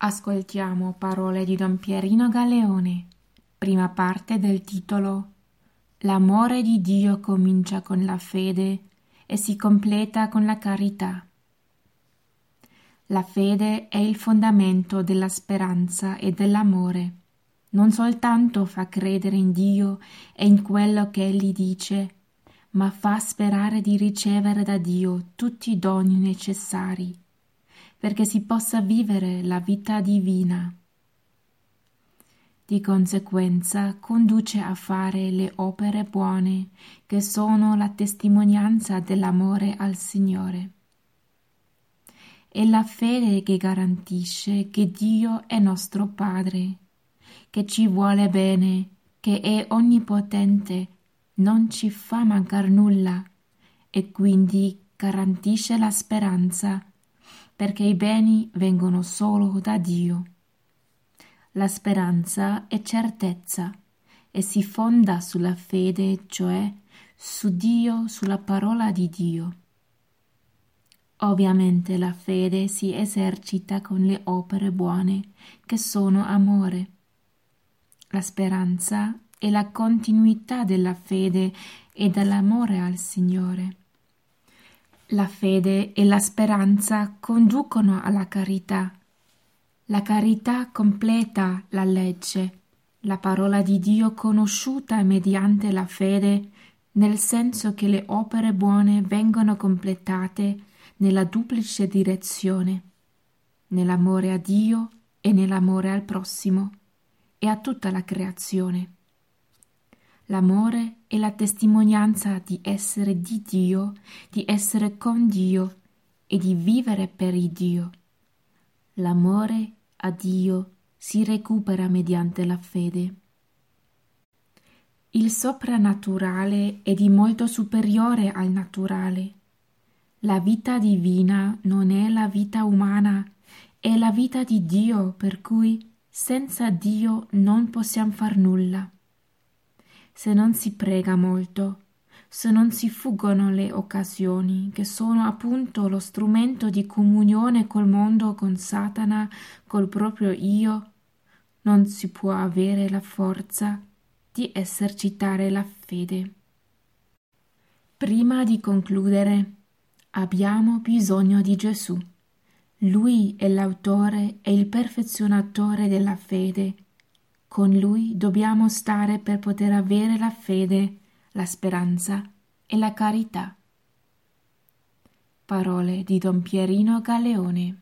Ascoltiamo parole di Don Pierino Galeone, prima parte del titolo L'amore di Dio comincia con la fede e si completa con la carità. La fede è il fondamento della speranza e dell'amore. Non soltanto fa credere in Dio e in quello che Egli dice, ma fa sperare di ricevere da Dio tutti i doni necessari perché si possa vivere la vita divina. Di conseguenza conduce a fare le opere buone che sono la testimonianza dell'amore al Signore. È la fede che garantisce che Dio è nostro Padre, che ci vuole bene, che è onnipotente, non ci fa mancar nulla e quindi garantisce la speranza perché i beni vengono solo da Dio. La speranza è certezza e si fonda sulla fede, cioè su Dio, sulla parola di Dio. Ovviamente la fede si esercita con le opere buone, che sono amore. La speranza è la continuità della fede e dell'amore al Signore. La fede e la speranza conducono alla carità. La carità completa la legge, la parola di Dio conosciuta mediante la fede, nel senso che le opere buone vengono completate nella duplice direzione, nell'amore a Dio e nell'amore al prossimo e a tutta la creazione. L'amore è la testimonianza di essere di Dio, di essere con Dio e di vivere per Dio. L'amore a Dio si recupera mediante la fede. Il soprannaturale è di molto superiore al naturale. La vita divina non è la vita umana, è la vita di Dio, per cui senza Dio non possiamo far nulla se non si prega molto, se non si fuggono le occasioni, che sono appunto lo strumento di comunione col mondo, con Satana, col proprio io, non si può avere la forza di esercitare la fede. Prima di concludere, abbiamo bisogno di Gesù. Lui è l'autore e il perfezionatore della fede con lui dobbiamo stare per poter avere la fede, la speranza e la carità. Parole di Don Pierino Galeone